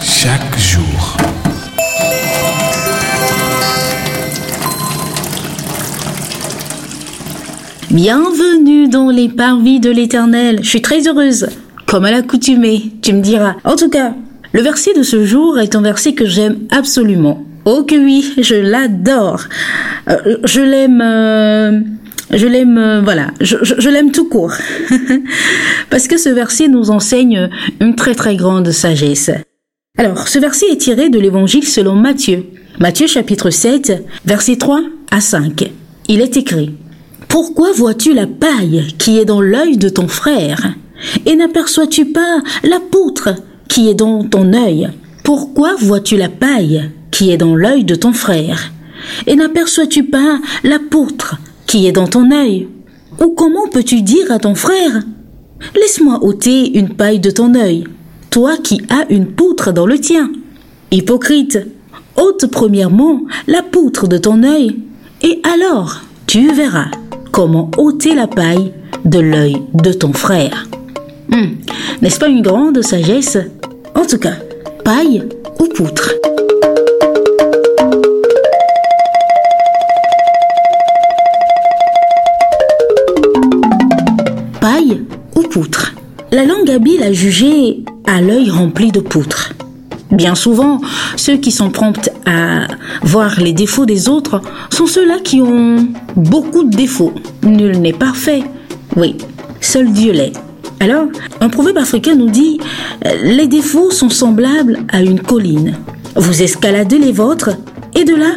chaque jour. Bienvenue dans les parvis de l'Éternel. Je suis très heureuse, comme à l'accoutumée, tu me diras. En tout cas, le verset de ce jour est un verset que j'aime absolument. Oh que oui, je l'adore. Euh, je l'aime... euh, je l'aime, euh, voilà, je, l'aime tout court. Parce que ce verset nous enseigne une très très grande sagesse. Alors, ce verset est tiré de l'évangile selon Matthieu. Matthieu chapitre 7, versets 3 à 5. Il est écrit Pourquoi vois-tu la paille qui est dans l'œil de ton frère et n'aperçois-tu pas la poutre qui est dans ton œil? Pourquoi vois-tu la paille qui est dans l'œil de ton frère et n'aperçois-tu pas la poutre qui est dans ton œil Ou comment peux-tu dire à ton frère Laisse-moi ôter une paille de ton œil, toi qui as une poutre dans le tien. Hypocrite, ôte premièrement la poutre de ton œil, et alors tu verras comment ôter la paille de l'œil de ton frère. Hmm, N'est-ce pas une grande sagesse? En tout cas, paille ou poutre? Paille ou poutre. La langue habile à juger à l'œil rempli de poutres. Bien souvent, ceux qui sont prompts à voir les défauts des autres sont ceux-là qui ont beaucoup de défauts. Nul n'est parfait. Oui, seul Dieu l'est. Alors, un proverbe africain nous dit euh, Les défauts sont semblables à une colline. Vous escaladez les vôtres, et de là,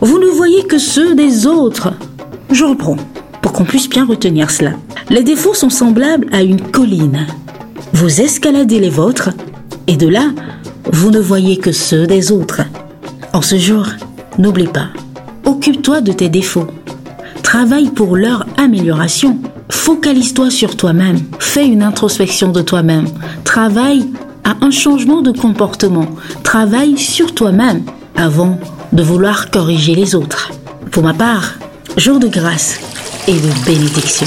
vous ne voyez que ceux des autres. Je reprends, pour qu'on puisse bien retenir cela. Les défauts sont semblables à une colline. Vous escaladez les vôtres, et de là, vous ne voyez que ceux des autres. En ce jour, n'oublie pas, occupe-toi de tes défauts. Travaille pour leur amélioration. Focalise-toi sur toi-même. Fais une introspection de toi-même. Travaille à un changement de comportement. Travaille sur toi-même avant de vouloir corriger les autres. Pour ma part, jour de grâce et de bénédiction.